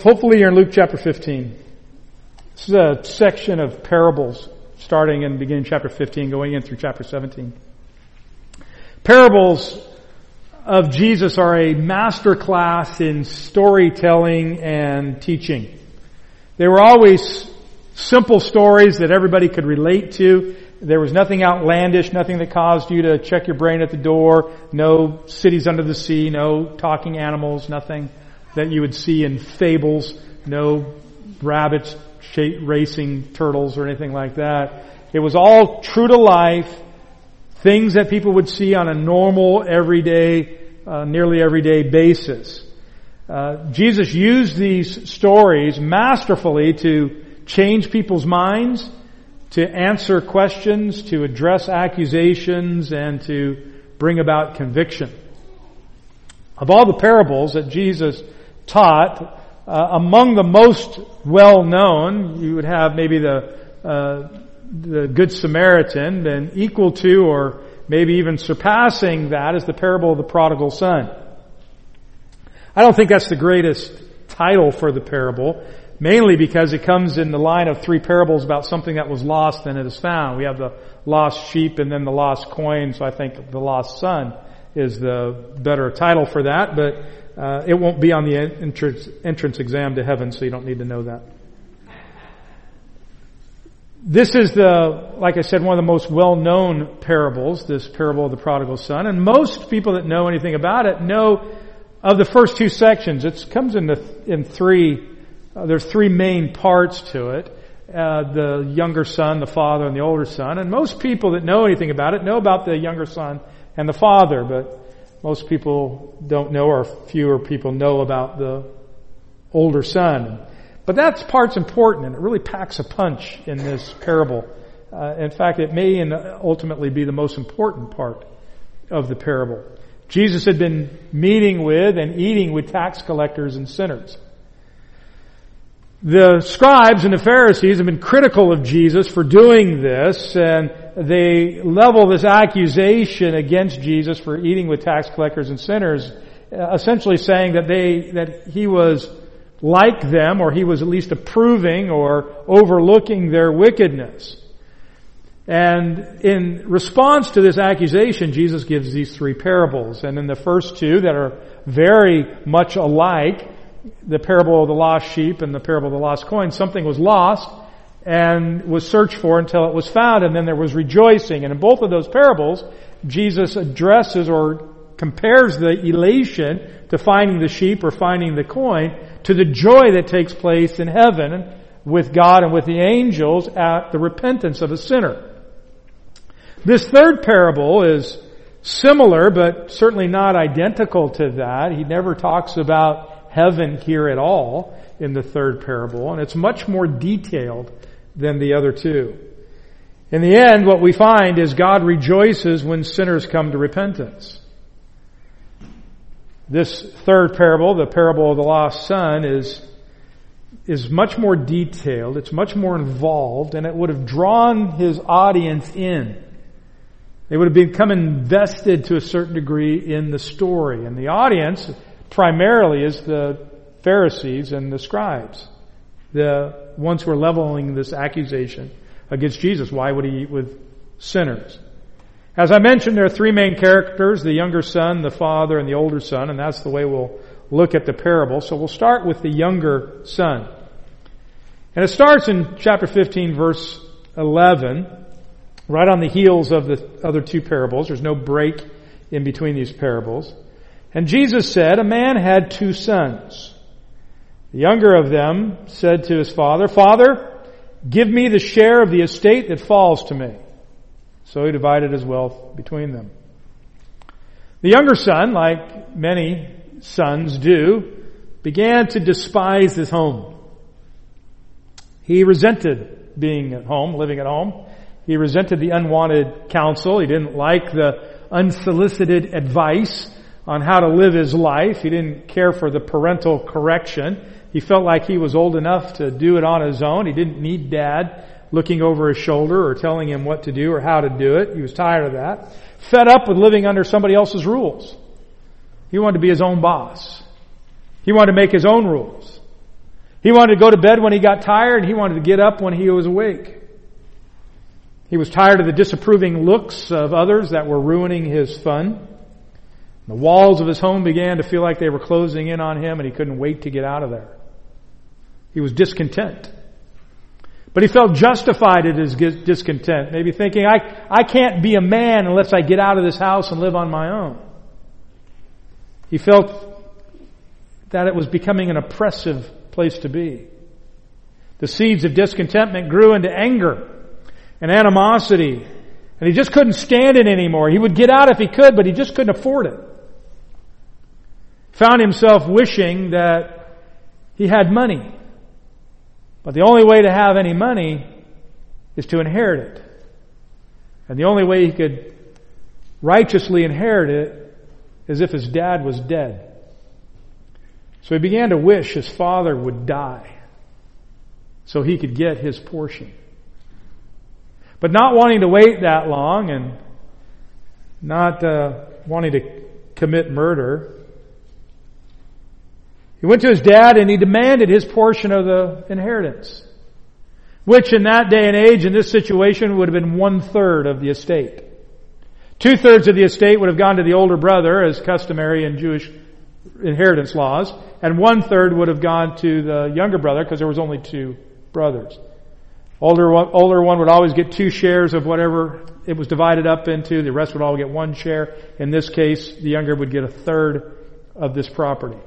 Hopefully you're in Luke chapter 15. This is a section of parables starting in beginning chapter 15 going in through chapter 17. Parables of Jesus are a master class in storytelling and teaching. They were always simple stories that everybody could relate to. There was nothing outlandish, nothing that caused you to check your brain at the door, no cities under the sea, no talking animals, nothing that you would see in fables, no rabbits racing turtles or anything like that. It was all true to life, things that people would see on a normal, everyday, uh, nearly everyday basis. Uh, Jesus used these stories masterfully to change people's minds, to answer questions, to address accusations, and to bring about conviction. Of all the parables that Jesus taught, uh, among the most well known, you would have maybe the uh, the Good Samaritan, and equal to or maybe even surpassing that is the parable of the prodigal son. I don't think that's the greatest title for the parable, mainly because it comes in the line of three parables about something that was lost and it is found. We have the lost sheep and then the lost coin, so I think the lost son is the better title for that, but uh, it won't be on the entrance, entrance exam to heaven, so you don't need to know that. This is the, like I said, one of the most well-known parables, this parable of the prodigal son, and most people that know anything about it know of the first two sections. It comes in the, in three, uh, there's three main parts to it. Uh, the younger son, the father, and the older son. And most people that know anything about it know about the younger son and the father, but most people don't know or fewer people know about the older son. But that part's important and it really packs a punch in this parable. Uh, in fact, it may ultimately be the most important part of the parable. Jesus had been meeting with and eating with tax collectors and sinners. The scribes and the Pharisees have been critical of Jesus for doing this, and they level this accusation against Jesus for eating with tax collectors and sinners, uh, essentially saying that they, that he was like them, or he was at least approving or overlooking their wickedness. And in response to this accusation, Jesus gives these three parables. And in the first two that are very much alike, the parable of the lost sheep and the parable of the lost coin, something was lost and was searched for until it was found, and then there was rejoicing. And in both of those parables, Jesus addresses or compares the elation to finding the sheep or finding the coin to the joy that takes place in heaven with God and with the angels at the repentance of a sinner. This third parable is similar, but certainly not identical to that. He never talks about heaven here at all in the third parable, and it's much more detailed than the other two. In the end, what we find is God rejoices when sinners come to repentance. This third parable, the parable of the lost son, is, is much more detailed, it's much more involved, and it would have drawn his audience in. They would have become invested to a certain degree in the story. And the audience, primarily is the Pharisees and the scribes, the ones who are leveling this accusation against Jesus. Why would he eat with sinners? As I mentioned, there are three main characters, the younger son, the father, and the older son, and that's the way we'll look at the parable. So we'll start with the younger son. And it starts in chapter 15 verse 11, right on the heels of the other two parables. There's no break in between these parables. And Jesus said, a man had two sons. The younger of them said to his father, Father, give me the share of the estate that falls to me. So he divided his wealth between them. The younger son, like many sons do, began to despise his home. He resented being at home, living at home. He resented the unwanted counsel. He didn't like the unsolicited advice on how to live his life. He didn't care for the parental correction. He felt like he was old enough to do it on his own. He didn't need dad looking over his shoulder or telling him what to do or how to do it. He was tired of that. Fed up with living under somebody else's rules. He wanted to be his own boss. He wanted to make his own rules. He wanted to go to bed when he got tired. He wanted to get up when he was awake. He was tired of the disapproving looks of others that were ruining his fun. The walls of his home began to feel like they were closing in on him and he couldn't wait to get out of there. He was discontent. But he felt justified in his discontent, maybe thinking, I, I can't be a man unless I get out of this house and live on my own. He felt that it was becoming an oppressive place to be. The seeds of discontentment grew into anger and animosity, and he just couldn't stand it anymore. He would get out if he could, but he just couldn't afford it. Found himself wishing that he had money. But the only way to have any money is to inherit it. And the only way he could righteously inherit it is if his dad was dead. So he began to wish his father would die so he could get his portion. But not wanting to wait that long and not uh, wanting to commit murder, he went to his dad and he demanded his portion of the inheritance, which in that day and age, in this situation, would have been one third of the estate. Two thirds of the estate would have gone to the older brother, as customary in Jewish inheritance laws, and one third would have gone to the younger brother because there was only two brothers. Older one, older one would always get two shares of whatever it was divided up into. The rest would all get one share. In this case, the younger would get a third of this property.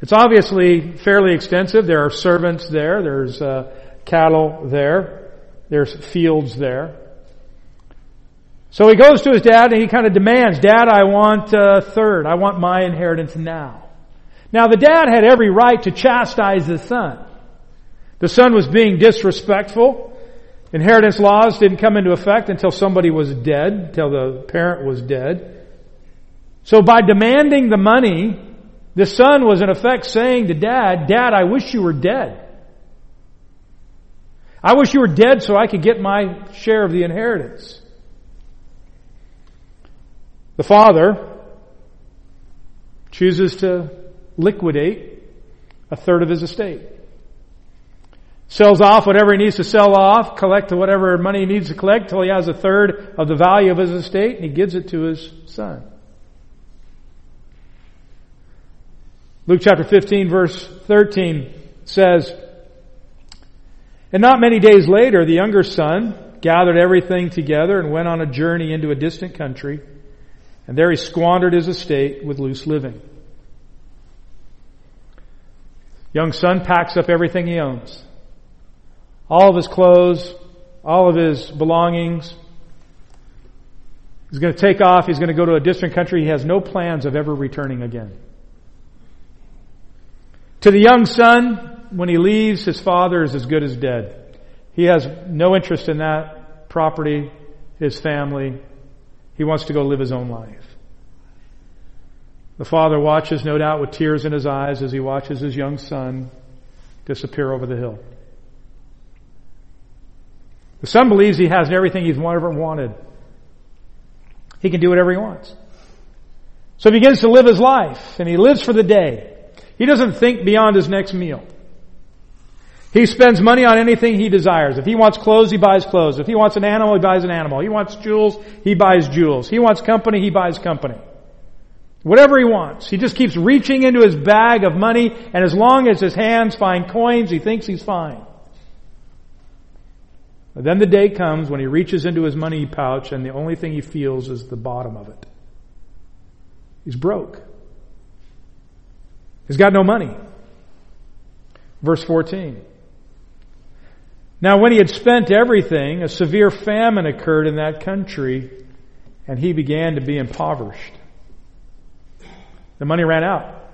It's obviously fairly extensive. There are servants there. There's uh, cattle there. There's fields there. So he goes to his dad and he kind of demands, Dad, I want a third. I want my inheritance now. Now the dad had every right to chastise his son. The son was being disrespectful. Inheritance laws didn't come into effect until somebody was dead, until the parent was dead. So by demanding the money, the son was in effect saying to dad, Dad, I wish you were dead. I wish you were dead so I could get my share of the inheritance. The father chooses to liquidate a third of his estate sells off whatever he needs to sell off, collect whatever money he needs to collect till he has a third of the value of his estate, and he gives it to his son. Luke chapter 15 verse 13 says, And not many days later, the younger son gathered everything together and went on a journey into a distant country, and there he squandered his estate with loose living. Young son packs up everything he owns all of his clothes, all of his belongings. He's going to take off. He's going to go to a distant country. He has no plans of ever returning again. To the young son, when he leaves, his father is as good as dead. He has no interest in that property, his family. He wants to go live his own life. The father watches, no doubt, with tears in his eyes as he watches his young son disappear over the hill. The son believes he has everything he's ever wanted. He can do whatever he wants. So he begins to live his life, and he lives for the day. He doesn't think beyond his next meal. He spends money on anything he desires. If he wants clothes, he buys clothes. If he wants an animal, he buys an animal. He wants jewels, he buys jewels. He wants company, he buys company. Whatever he wants. He just keeps reaching into his bag of money, and as long as his hands find coins, he thinks he's fine. But then the day comes when he reaches into his money pouch and the only thing he feels is the bottom of it. He's broke. He's got no money. Verse 14. Now when he had spent everything, a severe famine occurred in that country and he began to be impoverished. The money ran out.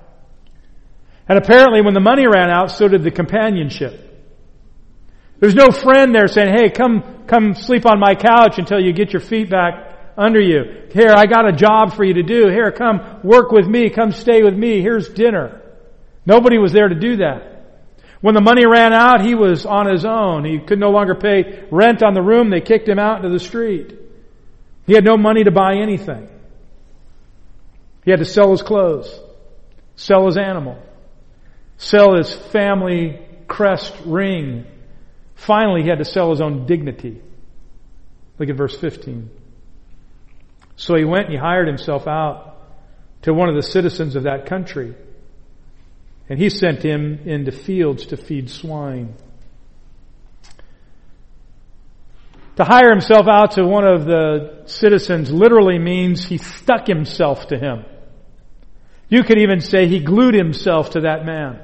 And apparently when the money ran out, so did the companionship. There's no friend there saying, hey, come, come sleep on my couch until you get your feet back under you. Here, I got a job for you to do. Here, come work with me. Come stay with me. Here's dinner. Nobody was there to do that. When the money ran out, he was on his own. He could no longer pay rent on the room. They kicked him out into the street. He had no money to buy anything. He had to sell his clothes, sell his animal. sell his family crest ring. Finally, he had to sell his own dignity. Look at verse 15. So he went and he hired himself out to one of the citizens of that country. And he sent him into fields to feed swine. To hire himself out to one of the citizens literally means he stuck himself to him. You could even say he glued himself to that man.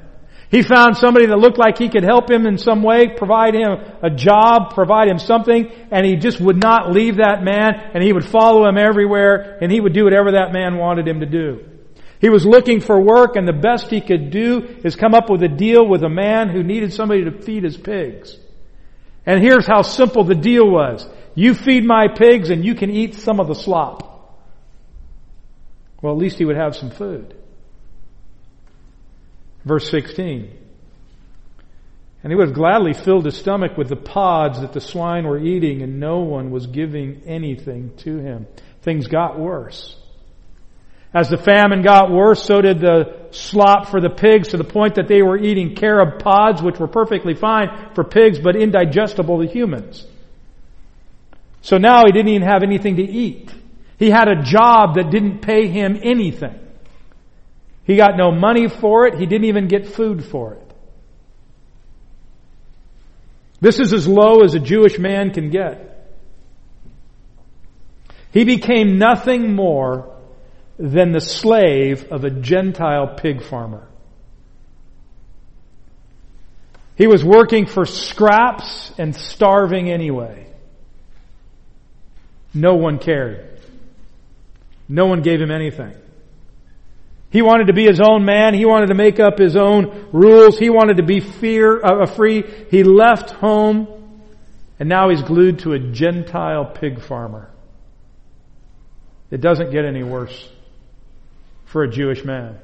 He found somebody that looked like he could help him in some way, provide him a job, provide him something, and he just would not leave that man, and he would follow him everywhere, and he would do whatever that man wanted him to do. He was looking for work, and the best he could do is come up with a deal with a man who needed somebody to feed his pigs. And here's how simple the deal was. You feed my pigs and you can eat some of the slop. Well, at least he would have some food. Verse 16. And he would have gladly filled his stomach with the pods that the swine were eating, and no one was giving anything to him. Things got worse. As the famine got worse, so did the slop for the pigs to the point that they were eating carob pods, which were perfectly fine for pigs, but indigestible to humans. So now he didn't even have anything to eat. He had a job that didn't pay him anything. He got no money for it. He didn't even get food for it. This is as low as a Jewish man can get. He became nothing more than the slave of a Gentile pig farmer. He was working for scraps and starving anyway. No one cared. No one gave him anything. He wanted to be his own man. He wanted to make up his own rules. He wanted to be fear, uh, free. He left home and now he's glued to a Gentile pig farmer. It doesn't get any worse for a Jewish man.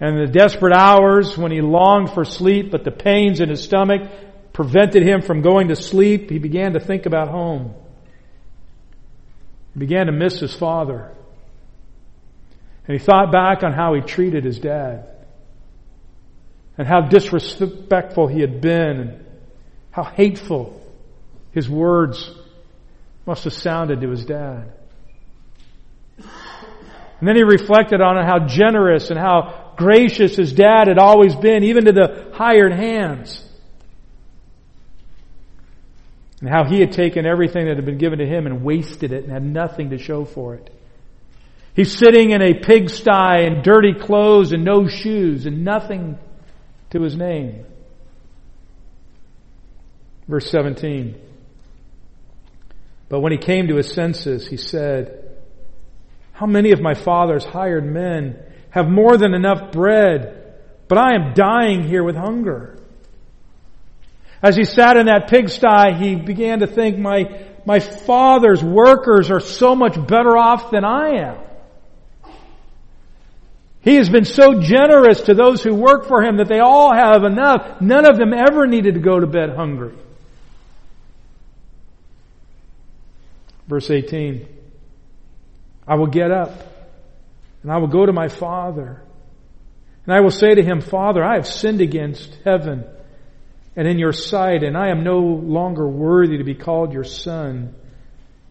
And in the desperate hours when he longed for sleep, but the pains in his stomach prevented him from going to sleep, he began to think about home. He began to miss his father. And he thought back on how he treated his dad and how disrespectful he had been and how hateful his words must have sounded to his dad. And then he reflected on how generous and how gracious his dad had always been, even to the hired hands. And how he had taken everything that had been given to him and wasted it and had nothing to show for it. He's sitting in a pigsty in dirty clothes and no shoes and nothing to his name. Verse 17. But when he came to his senses, he said, how many of my father's hired men have more than enough bread, but I am dying here with hunger? As he sat in that pigsty, he began to think, my, my father's workers are so much better off than I am. He has been so generous to those who work for him that they all have enough. None of them ever needed to go to bed hungry. Verse 18. I will get up and I will go to my father and I will say to him, Father, I have sinned against heaven and in your sight and I am no longer worthy to be called your son.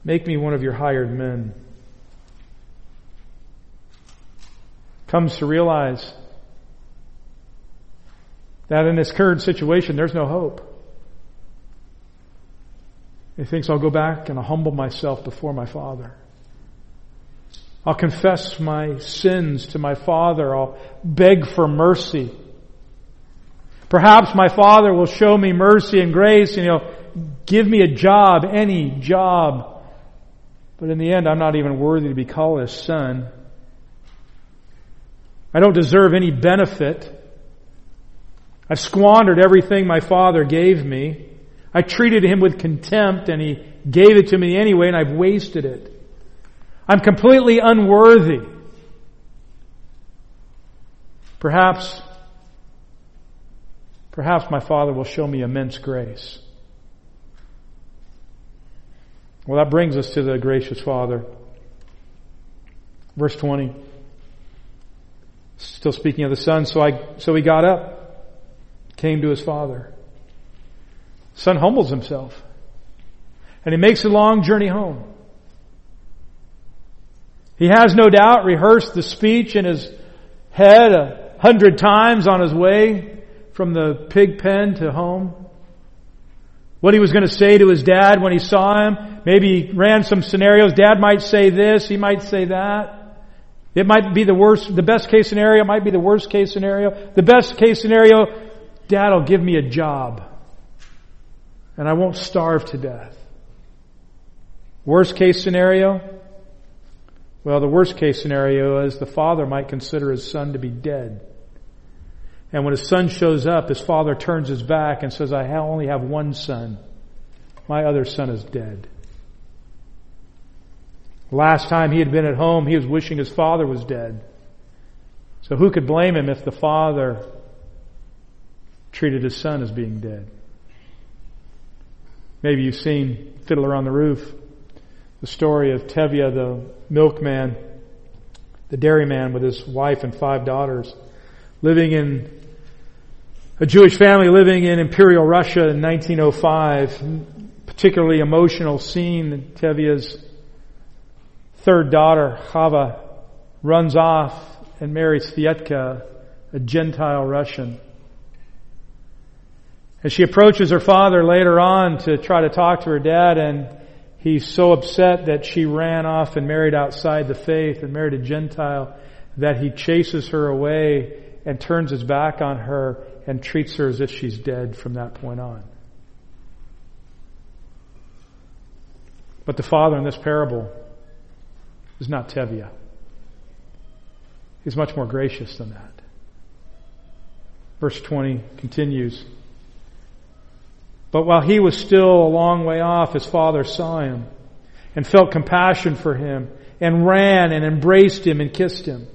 Make me one of your hired men. Comes to realize that in this current situation, there's no hope. He thinks I'll go back and I'll humble myself before my father. I'll confess my sins to my Father. I'll beg for mercy. Perhaps my Father will show me mercy and grace and He'll give me a job, any job. But in the end, I'm not even worthy to be called His son. I don't deserve any benefit. I've squandered everything my Father gave me. I treated Him with contempt and He gave it to me anyway and I've wasted it. I'm completely unworthy. Perhaps, perhaps my Father will show me immense grace. Well, that brings us to the gracious Father. Verse 20. Still speaking of the son, so I, so he got up, came to his father. Son humbles himself. And he makes a long journey home. He has no doubt rehearsed the speech in his head a hundred times on his way from the pig pen to home. What he was going to say to his dad when he saw him. Maybe he ran some scenarios. Dad might say this, he might say that. It might be the worst, the best case scenario, it might be the worst case scenario. The best case scenario, Dad will give me a job. And I won't starve to death. Worst case scenario? Well, the worst case scenario is the father might consider his son to be dead. And when his son shows up, his father turns his back and says, I only have one son. My other son is dead. Last time he had been at home, he was wishing his father was dead. So who could blame him if the father treated his son as being dead? Maybe you've seen Fiddler on the Roof, the story of Tevye, the milkman, the dairyman with his wife and five daughters, living in a Jewish family living in Imperial Russia in 1905. Particularly emotional scene, Tevye's third daughter, Chava, runs off and marries Fyedka, a Gentile Russian. As she approaches her father later on to try to talk to her dad and he's so upset that she ran off and married outside the faith and married a Gentile that he chases her away and turns his back on her and treats her as if she's dead from that point on. But the father in this parable is not Tevye. He's much more gracious than that. Verse 20 continues. But while he was still a long way off, his father saw him and felt compassion for him and ran and embraced him and kissed him.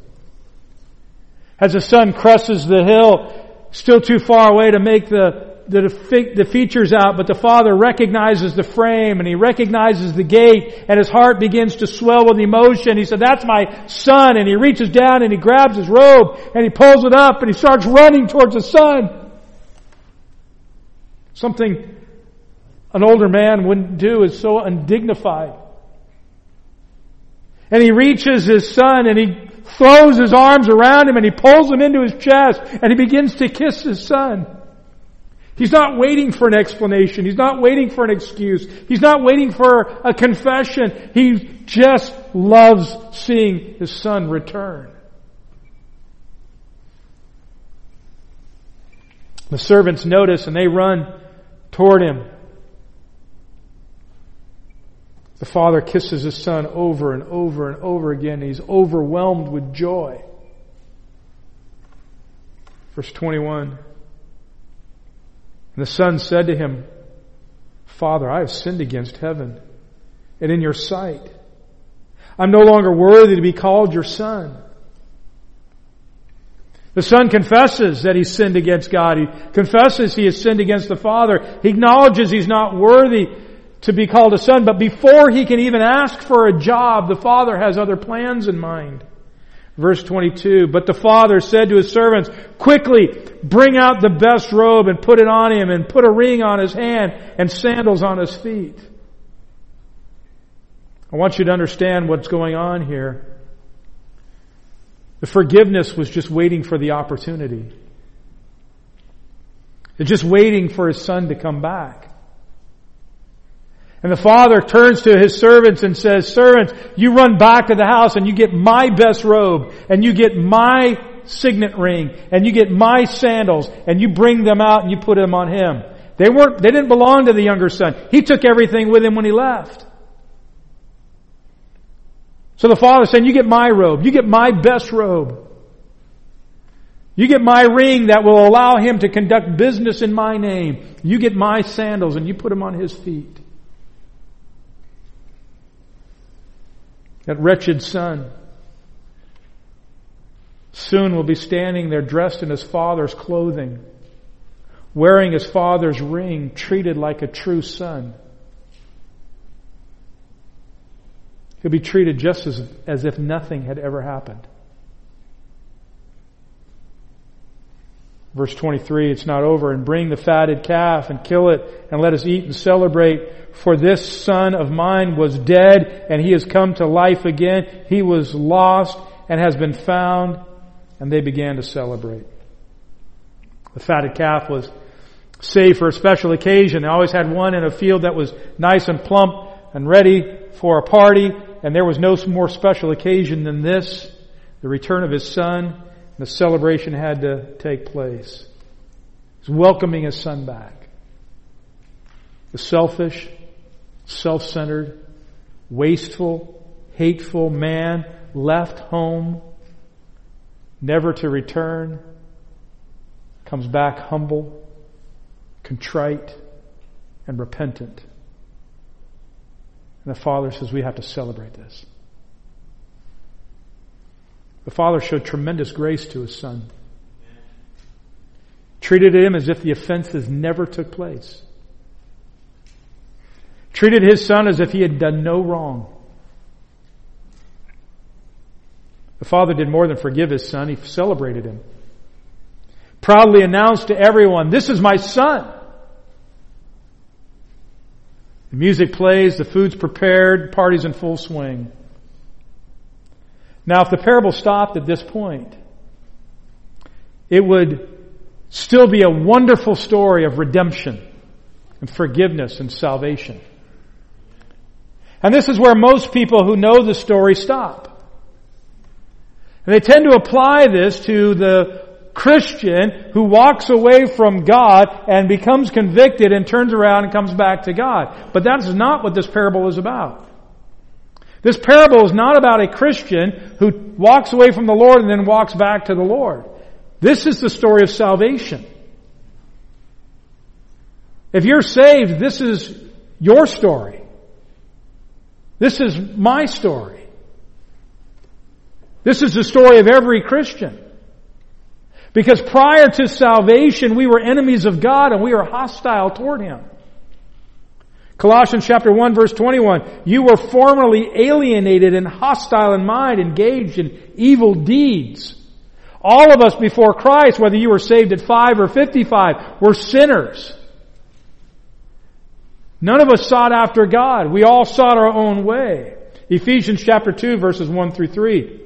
As the son crosses the hill, still too far away to make the the, the features out, but the father recognizes the frame and he recognizes the gate and his heart begins to swell with emotion. He said, that's my son. And he reaches down and he grabs his robe and he pulls it up and he starts running towards the son. Something an older man wouldn't do is so undignified. And he reaches his son and he throws his arms around him and he pulls him into his chest and he begins to kiss his son. He's not waiting for an explanation. He's not waiting for an excuse. He's not waiting for a confession. He just loves seeing his son return. The servants notice and they run toward him. The father kisses his son over and over and over again. He's overwhelmed with joy. Verse 21. And the son said to him, Father, I have sinned against heaven and in your sight. I'm no longer worthy to be called your son. The son confesses that he sinned against God. He confesses he has sinned against the father. He acknowledges he's not worthy to be called a son, but before he can even ask for a job, the father has other plans in mind. Verse 22, but the father said to his servants, quickly bring out the best robe and put it on him and put a ring on his hand and sandals on his feet. I want you to understand what's going on here. The forgiveness was just waiting for the opportunity. It's just waiting for his son to come back. And the father turns to his servants and says, servants, you run back to the house and you get my best robe and you get my signet ring and you get my sandals and you bring them out and you put them on him. They weren't, they didn't belong to the younger son. He took everything with him when he left. So the father saying, you get my robe. You get my best robe. You get my ring that will allow him to conduct business in my name. You get my sandals and you put them on his feet. That wretched son soon will be standing there dressed in his father's clothing, wearing his father's ring, treated like a true son. Be treated just as, as if nothing had ever happened. Verse 23, it's not over. And bring the fatted calf and kill it and let us eat and celebrate. For this son of mine was dead and he has come to life again. He was lost and has been found. And they began to celebrate. The fatted calf was saved for a special occasion. They always had one in a field that was nice and plump and ready for a party. And there was no more special occasion than this, the return of his son. And the celebration had to take place. He's welcoming his son back. The selfish, self-centered, wasteful, hateful man left home, never to return, comes back humble, contrite, and repentant. And the Father says we have to celebrate this. The Father showed tremendous grace to His Son. Treated him as if the offenses never took place. Treated His Son as if He had done no wrong. The Father did more than forgive His Son, He celebrated Him. Proudly announced to everyone, this is my Son. The music plays, the food's prepared, party's in full swing. Now, if the parable stopped at this point, it would still be a wonderful story of redemption and forgiveness and salvation. And this is where most people who know the story stop. And they tend to apply this to the Christian who walks away from God and becomes convicted and turns around and comes back to God. But that's not what this parable is about. This parable is not about a Christian who walks away from the Lord and then walks back to the Lord. This is the story of salvation. If you're saved, this is your story. This is my story. This is the story of every Christian. Because prior to salvation, we were enemies of God and we were hostile toward Him. Colossians chapter 1 verse 21, you were formerly alienated and hostile in mind, engaged in evil deeds. All of us before Christ, whether you were saved at 5 or 55, were sinners. None of us sought after God. We all sought our own way. Ephesians chapter 2 verses 1 through 3.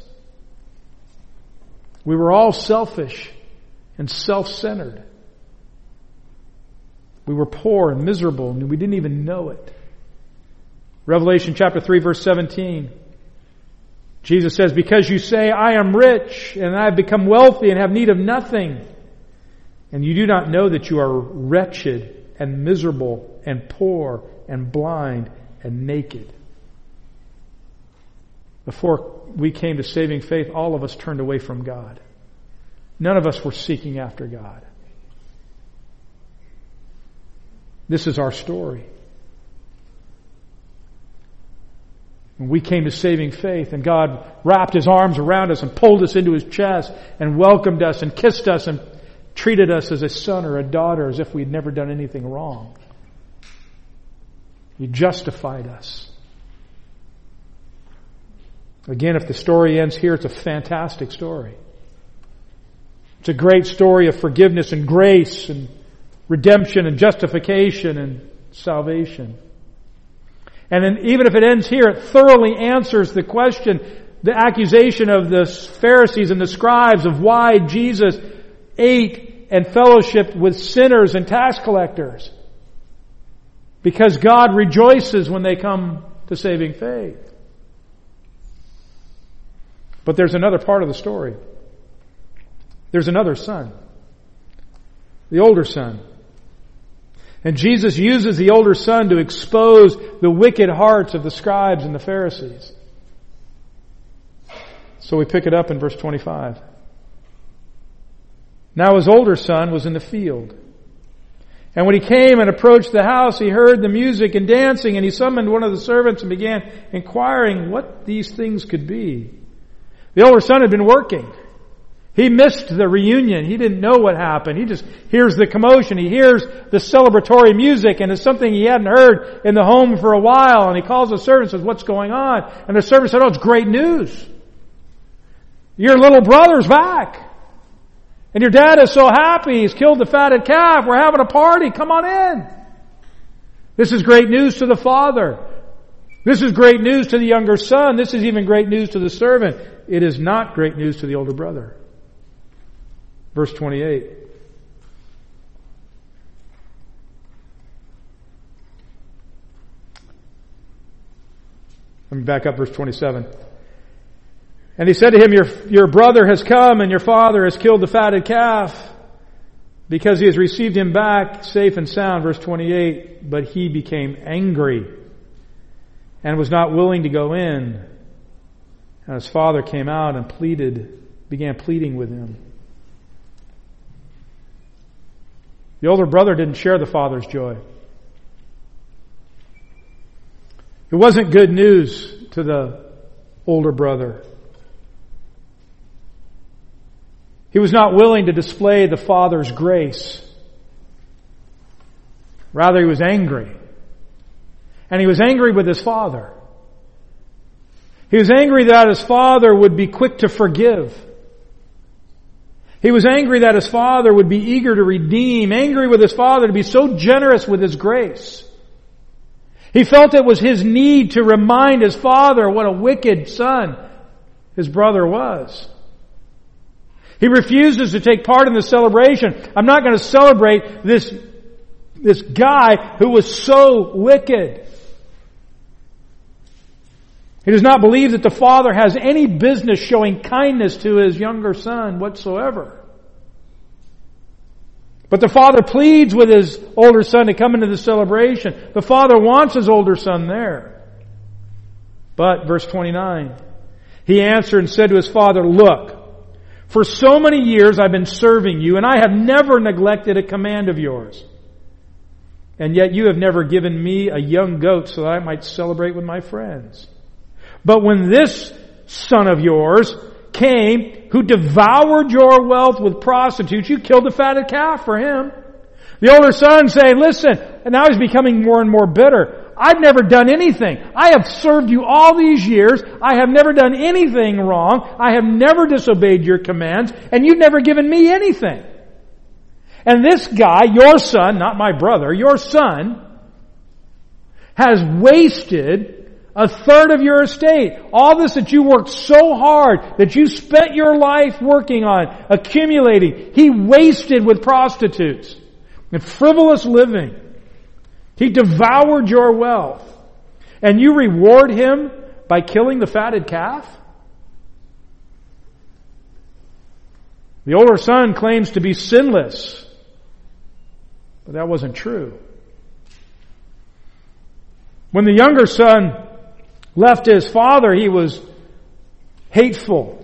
We were all selfish and self-centered. We were poor and miserable and we didn't even know it. Revelation chapter 3 verse 17. Jesus says, because you say, I am rich and I have become wealthy and have need of nothing, and you do not know that you are wretched and miserable and poor and blind and naked. Before we came to saving faith, all of us turned away from God. None of us were seeking after God. This is our story. When we came to saving faith and God wrapped His arms around us and pulled us into His chest and welcomed us and kissed us and treated us as a son or a daughter as if we'd never done anything wrong. He justified us. Again, if the story ends here, it's a fantastic story. It's a great story of forgiveness and grace and redemption and justification and salvation. And then even if it ends here, it thoroughly answers the question, the accusation of the Pharisees and the scribes of why Jesus ate and fellowshiped with sinners and tax collectors. Because God rejoices when they come to saving faith. But there's another part of the story. There's another son. The older son. And Jesus uses the older son to expose the wicked hearts of the scribes and the Pharisees. So we pick it up in verse 25. Now his older son was in the field. And when he came and approached the house, he heard the music and dancing, and he summoned one of the servants and began inquiring what these things could be. The older son had been working. He missed the reunion. He didn't know what happened. He just hears the commotion. He hears the celebratory music and it's something he hadn't heard in the home for a while. And he calls the servant and says, what's going on? And the servant said, oh, it's great news. Your little brother's back. And your dad is so happy. He's killed the fatted calf. We're having a party. Come on in. This is great news to the father. This is great news to the younger son. This is even great news to the servant. It is not great news to the older brother. Verse 28. Let me back up verse 27. And he said to him, your, your brother has come and your father has killed the fatted calf because he has received him back safe and sound. Verse 28. But he became angry and was not willing to go in. And his father came out and pleaded, began pleading with him. The older brother didn't share the father's joy. It wasn't good news to the older brother. He was not willing to display the father's grace. Rather, he was angry. And he was angry with his father. He was angry that his father would be quick to forgive. He was angry that his father would be eager to redeem, angry with his father to be so generous with his grace. He felt it was his need to remind his father what a wicked son his brother was. He refuses to take part in the celebration. I'm not going to celebrate this, this guy who was so wicked. He does not believe that the father has any business showing kindness to his younger son whatsoever. But the father pleads with his older son to come into the celebration. The father wants his older son there. But, verse 29, he answered and said to his father, Look, for so many years I've been serving you and I have never neglected a command of yours. And yet you have never given me a young goat so that I might celebrate with my friends. But when this son of yours came who devoured your wealth with prostitutes, you killed the fatted calf for him. The older son saying, listen, and now he's becoming more and more bitter. I've never done anything. I have served you all these years. I have never done anything wrong. I have never disobeyed your commands, and you've never given me anything. And this guy, your son, not my brother, your son, has wasted a third of your estate. All this that you worked so hard, that you spent your life working on, accumulating, he wasted with prostitutes and frivolous living. He devoured your wealth. And you reward him by killing the fatted calf? The older son claims to be sinless. But that wasn't true. When the younger son left his father, he was hateful.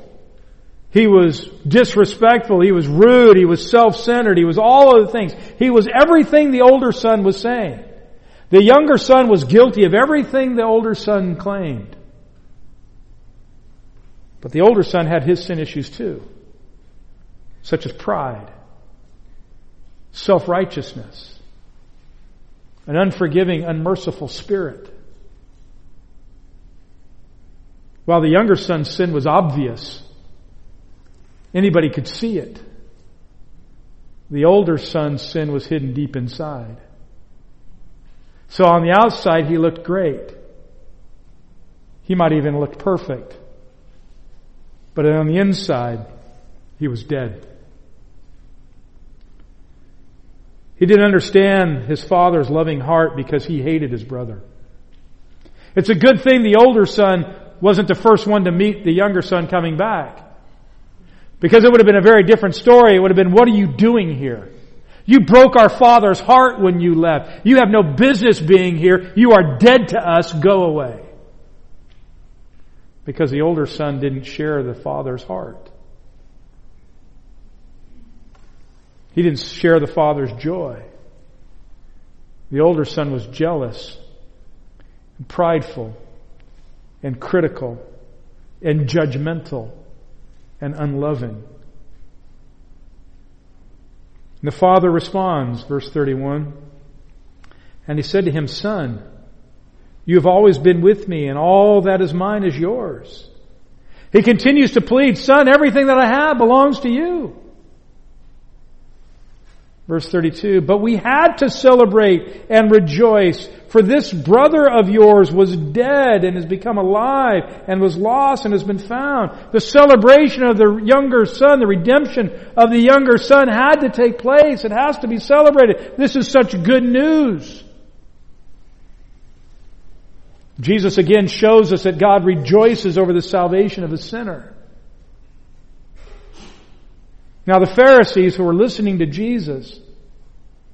He was disrespectful. He was rude. He was self-centered. He was all of the things. He was everything the older son was saying. The younger son was guilty of everything the older son claimed. But the older son had his sin issues too, such as pride, self-righteousness, an unforgiving, unmerciful spirit. While the younger son's sin was obvious, anybody could see it. The older son's sin was hidden deep inside. So on the outside, he looked great. He might even look perfect. But on the inside, he was dead. He didn't understand his father's loving heart because he hated his brother. It's a good thing the older son wasn't the first one to meet the younger son coming back. Because it would have been a very different story. It would have been, what are you doing here? You broke our father's heart when you left. You have no business being here. You are dead to us. Go away. Because the older son didn't share the father's heart. He didn't share the father's joy. The older son was jealous and prideful and critical and judgmental and unloving. And the father responds, verse 31, and he said to him, Son, you have always been with me, and all that is mine is yours. He continues to plead, Son, everything that I have belongs to you. Verse 32, but we had to celebrate and rejoice, for this brother of yours was dead and has become alive and was lost and has been found. The celebration of the younger son, the redemption of the younger son had to take place. It has to be celebrated. This is such good news. Jesus again shows us that God rejoices over the salvation of a sinner. Now the Pharisees who were listening to Jesus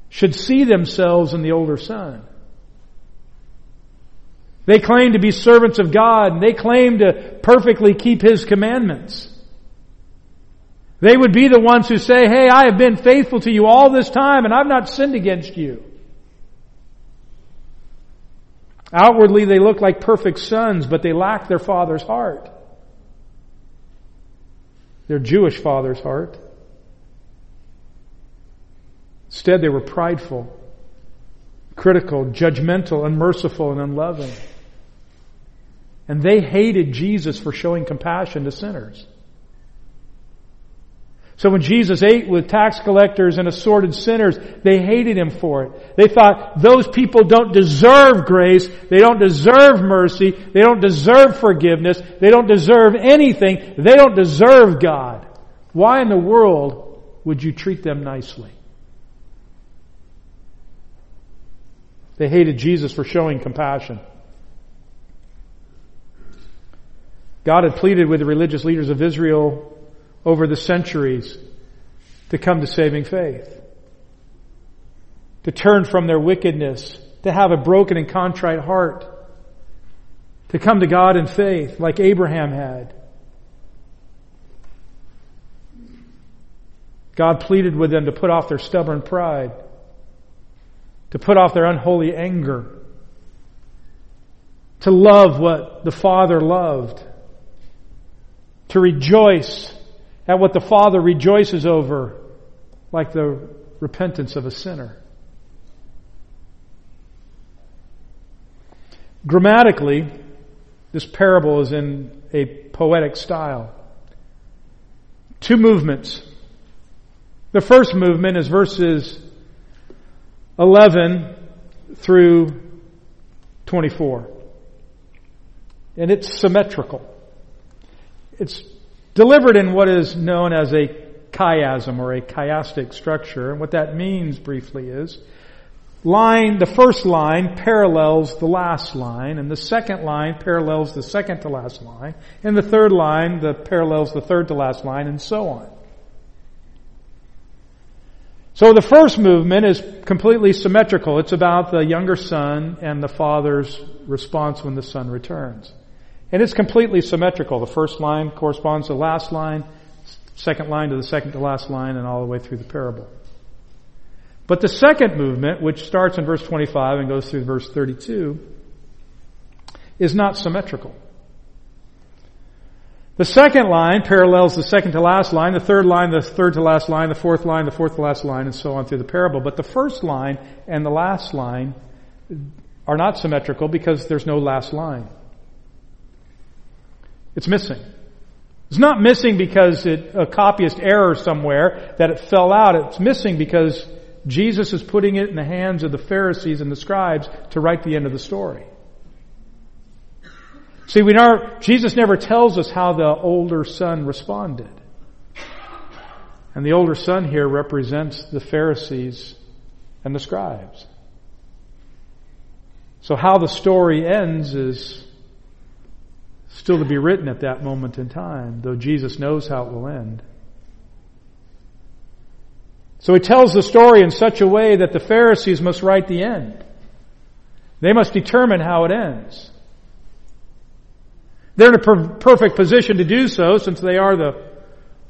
should see themselves in the older son. They claim to be servants of God and they claim to perfectly keep His commandments. They would be the ones who say, hey, I have been faithful to you all this time and I've not sinned against you. Outwardly they look like perfect sons, but they lack their father's heart. Their Jewish father's heart. Instead, they were prideful, critical, judgmental, unmerciful, and unloving. And they hated Jesus for showing compassion to sinners. So when Jesus ate with tax collectors and assorted sinners, they hated him for it. They thought those people don't deserve grace, they don't deserve mercy, they don't deserve forgiveness, they don't deserve anything, they don't deserve God. Why in the world would you treat them nicely? They hated Jesus for showing compassion. God had pleaded with the religious leaders of Israel over the centuries to come to saving faith. To turn from their wickedness, to have a broken and contrite heart, to come to God in faith like Abraham had. God pleaded with them to put off their stubborn pride to put off their unholy anger, to love what the Father loved, to rejoice at what the Father rejoices over, like the repentance of a sinner. Grammatically, this parable is in a poetic style. Two movements. The first movement is verses 11 through 24. And it's symmetrical. It's delivered in what is known as a chiasm or a chiastic structure. And what that means briefly is line, the first line parallels the last line, and the second line parallels the second to last line, and the third line the parallels the third to last line, and so on. So the first movement is completely symmetrical. It's about the younger son and the father's response when the son returns. And it's completely symmetrical. The first line corresponds to the last line, second line to the second to last line, and all the way through the parable. But the second movement, which starts in verse 25 and goes through verse 32, is not symmetrical. The second line parallels the second to last line, the third line, the third to last line, the fourth line, the fourth to last line, and so on through the parable. But the first line and the last line are not symmetrical because there's no last line. It's missing. It's not missing because it, a copyist error somewhere that it fell out. It's missing because Jesus is putting it in the hands of the Pharisees and the scribes to write the end of the story. See, we know, Jesus never tells us how the older son responded. And the older son here represents the Pharisees and the scribes. So how the story ends is still to be written at that moment in time, though Jesus knows how it will end. So he tells the story in such a way that the Pharisees must write the end. They must determine how it ends. They're in a per- perfect position to do so since they are the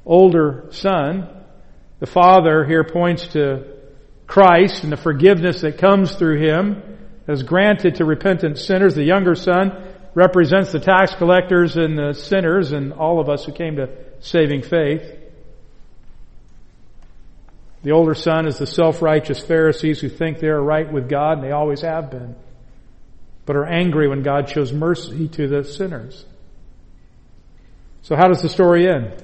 older son. The Father here points to Christ and the forgiveness that comes through Him as granted to repentant sinners. The younger son represents the tax collectors and the sinners and all of us who came to saving faith. The older son is the self-righteous Pharisees who think they are right with God and they always have been, but are angry when God shows mercy to the sinners. So how does the story end?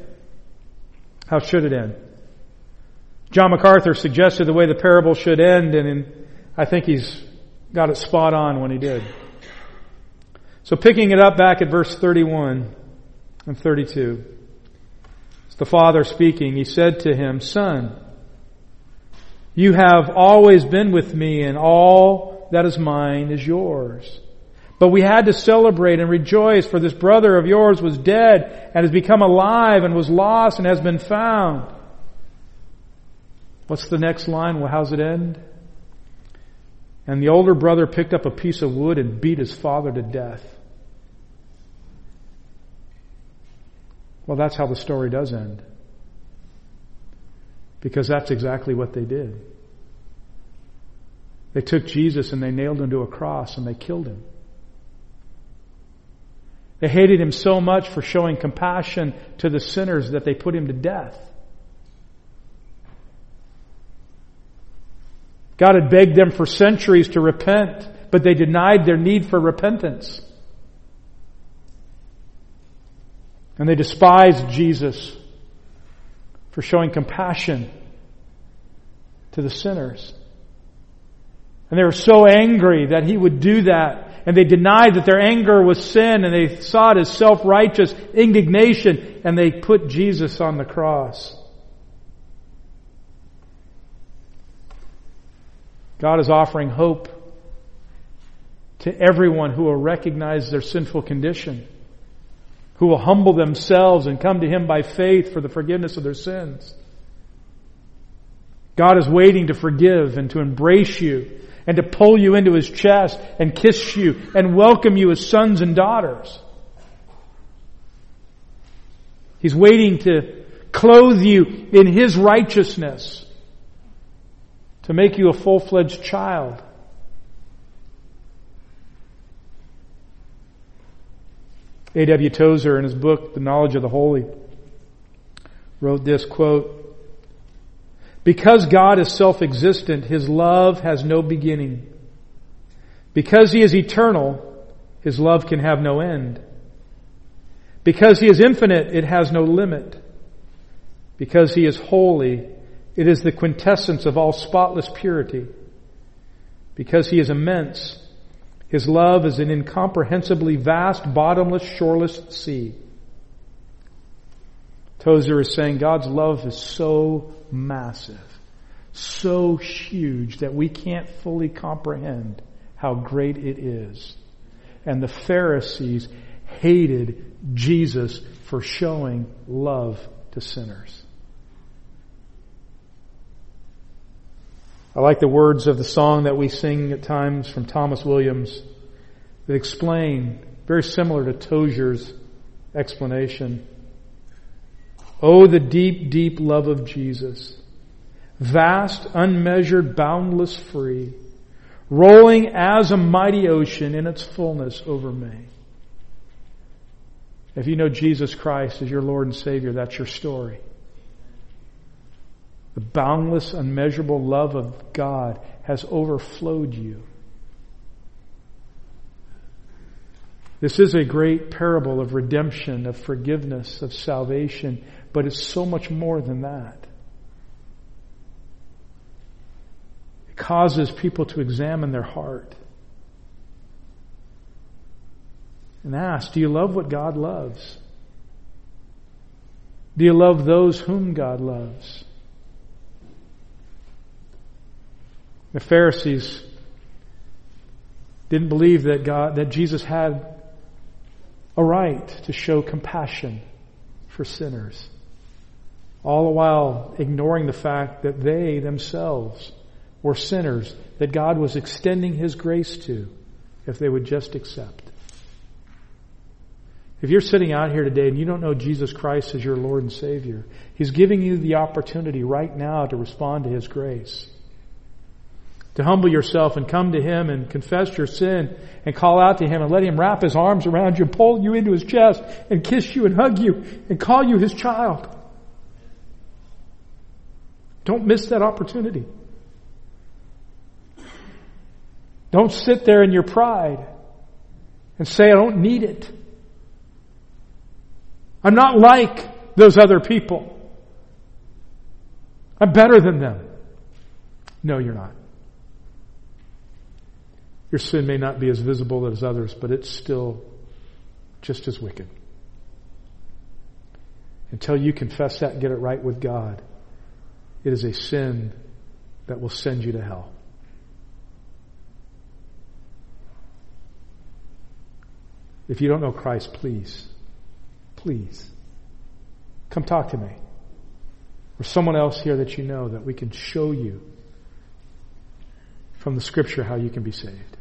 How should it end? John MacArthur suggested the way the parable should end and in, I think he's got it spot on when he did. So picking it up back at verse 31 and 32. It's the father speaking. He said to him, son, you have always been with me and all that is mine is yours. But we had to celebrate and rejoice for this brother of yours was dead and has become alive and was lost and has been found. What's the next line? Well, how's it end? And the older brother picked up a piece of wood and beat his father to death. Well, that's how the story does end. Because that's exactly what they did. They took Jesus and they nailed him to a cross and they killed him. They hated him so much for showing compassion to the sinners that they put him to death. God had begged them for centuries to repent, but they denied their need for repentance. And they despised Jesus for showing compassion to the sinners. And they were so angry that he would do that. And they denied that their anger was sin and they saw it as self-righteous indignation and they put Jesus on the cross. God is offering hope to everyone who will recognize their sinful condition, who will humble themselves and come to Him by faith for the forgiveness of their sins. God is waiting to forgive and to embrace you and to pull you into His chest and kiss you and welcome you as sons and daughters. He's waiting to clothe you in His righteousness to make you a full-fledged child. A.W. Tozer in his book, The Knowledge of the Holy, wrote this quote, because God is self-existent, His love has no beginning. Because He is eternal, His love can have no end. Because He is infinite, it has no limit. Because He is holy, it is the quintessence of all spotless purity. Because he is immense, his love is an incomprehensibly vast, bottomless, shoreless sea. Tozer is saying God's love is so massive, so huge that we can't fully comprehend how great it is. And the Pharisees hated Jesus for showing love to sinners. I like the words of the song that we sing at times from Thomas Williams that explain, very similar to Tozer's explanation. Oh, the deep, deep love of Jesus. Vast, unmeasured, boundless, free, rolling as a mighty ocean in its fullness over me. If you know Jesus Christ as your Lord and Savior, that's your story. The boundless, unmeasurable love of God has overflowed you. This is a great parable of redemption, of forgiveness, of salvation, but it's so much more than that. It causes people to examine their heart and ask, do you love what God loves? Do you love those whom God loves? The Pharisees didn't believe that God, that Jesus had a right to show compassion for sinners. All the while ignoring the fact that they themselves were sinners that God was extending His grace to if they would just accept. If you're sitting out here today and you don't know Jesus Christ as your Lord and Savior, He's giving you the opportunity right now to respond to His grace. To humble yourself and come to Him and confess your sin and call out to Him and let Him wrap His arms around you and pull you into His chest and kiss you and hug you and call you His child. Don't miss that opportunity. Don't sit there in your pride and say, I don't need it. I'm not like those other people. I'm better than them. No, you're not. Your sin may not be as visible as others, but it's still just as wicked. Until you confess that and get it right with God, it is a sin that will send you to hell. If you don't know Christ, please, please, come talk to me. Or someone else here that you know that we can show you from the scripture how you can be saved.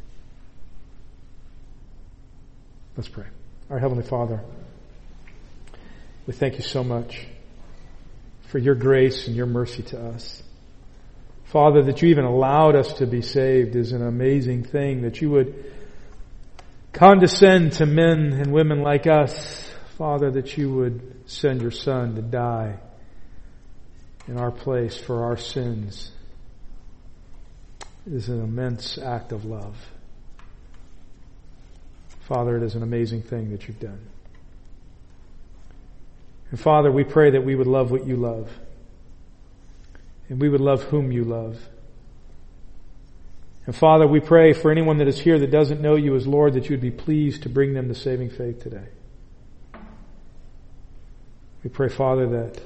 Let's pray. Our Heavenly Father, we thank you so much for your grace and your mercy to us. Father, that you even allowed us to be saved is an amazing thing, that you would condescend to men and women like us, Father, that you would send your Son to die in our place for our sins is an immense act of love. Father, it is an amazing thing that you've done. And Father, we pray that we would love what you love. And we would love whom you love. And Father, we pray for anyone that is here that doesn't know you as Lord that you would be pleased to bring them to saving faith today. We pray, Father, that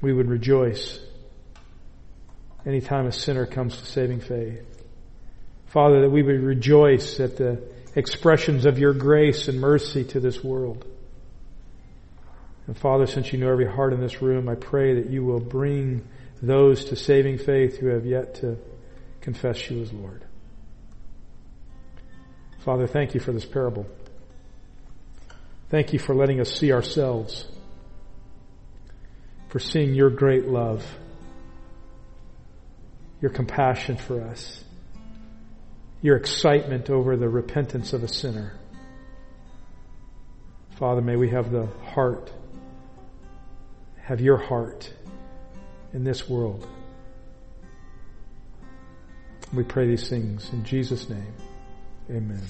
we would rejoice anytime a sinner comes to saving faith. Father, that we would rejoice at the expressions of your grace and mercy to this world. And Father, since you know every heart in this room, I pray that you will bring those to saving faith who have yet to confess you as Lord. Father, thank you for this parable. Thank you for letting us see ourselves, for seeing your great love, your compassion for us, your excitement over the repentance of a sinner. Father, may we have the heart, have your heart in this world. We pray these things in Jesus' name. Amen.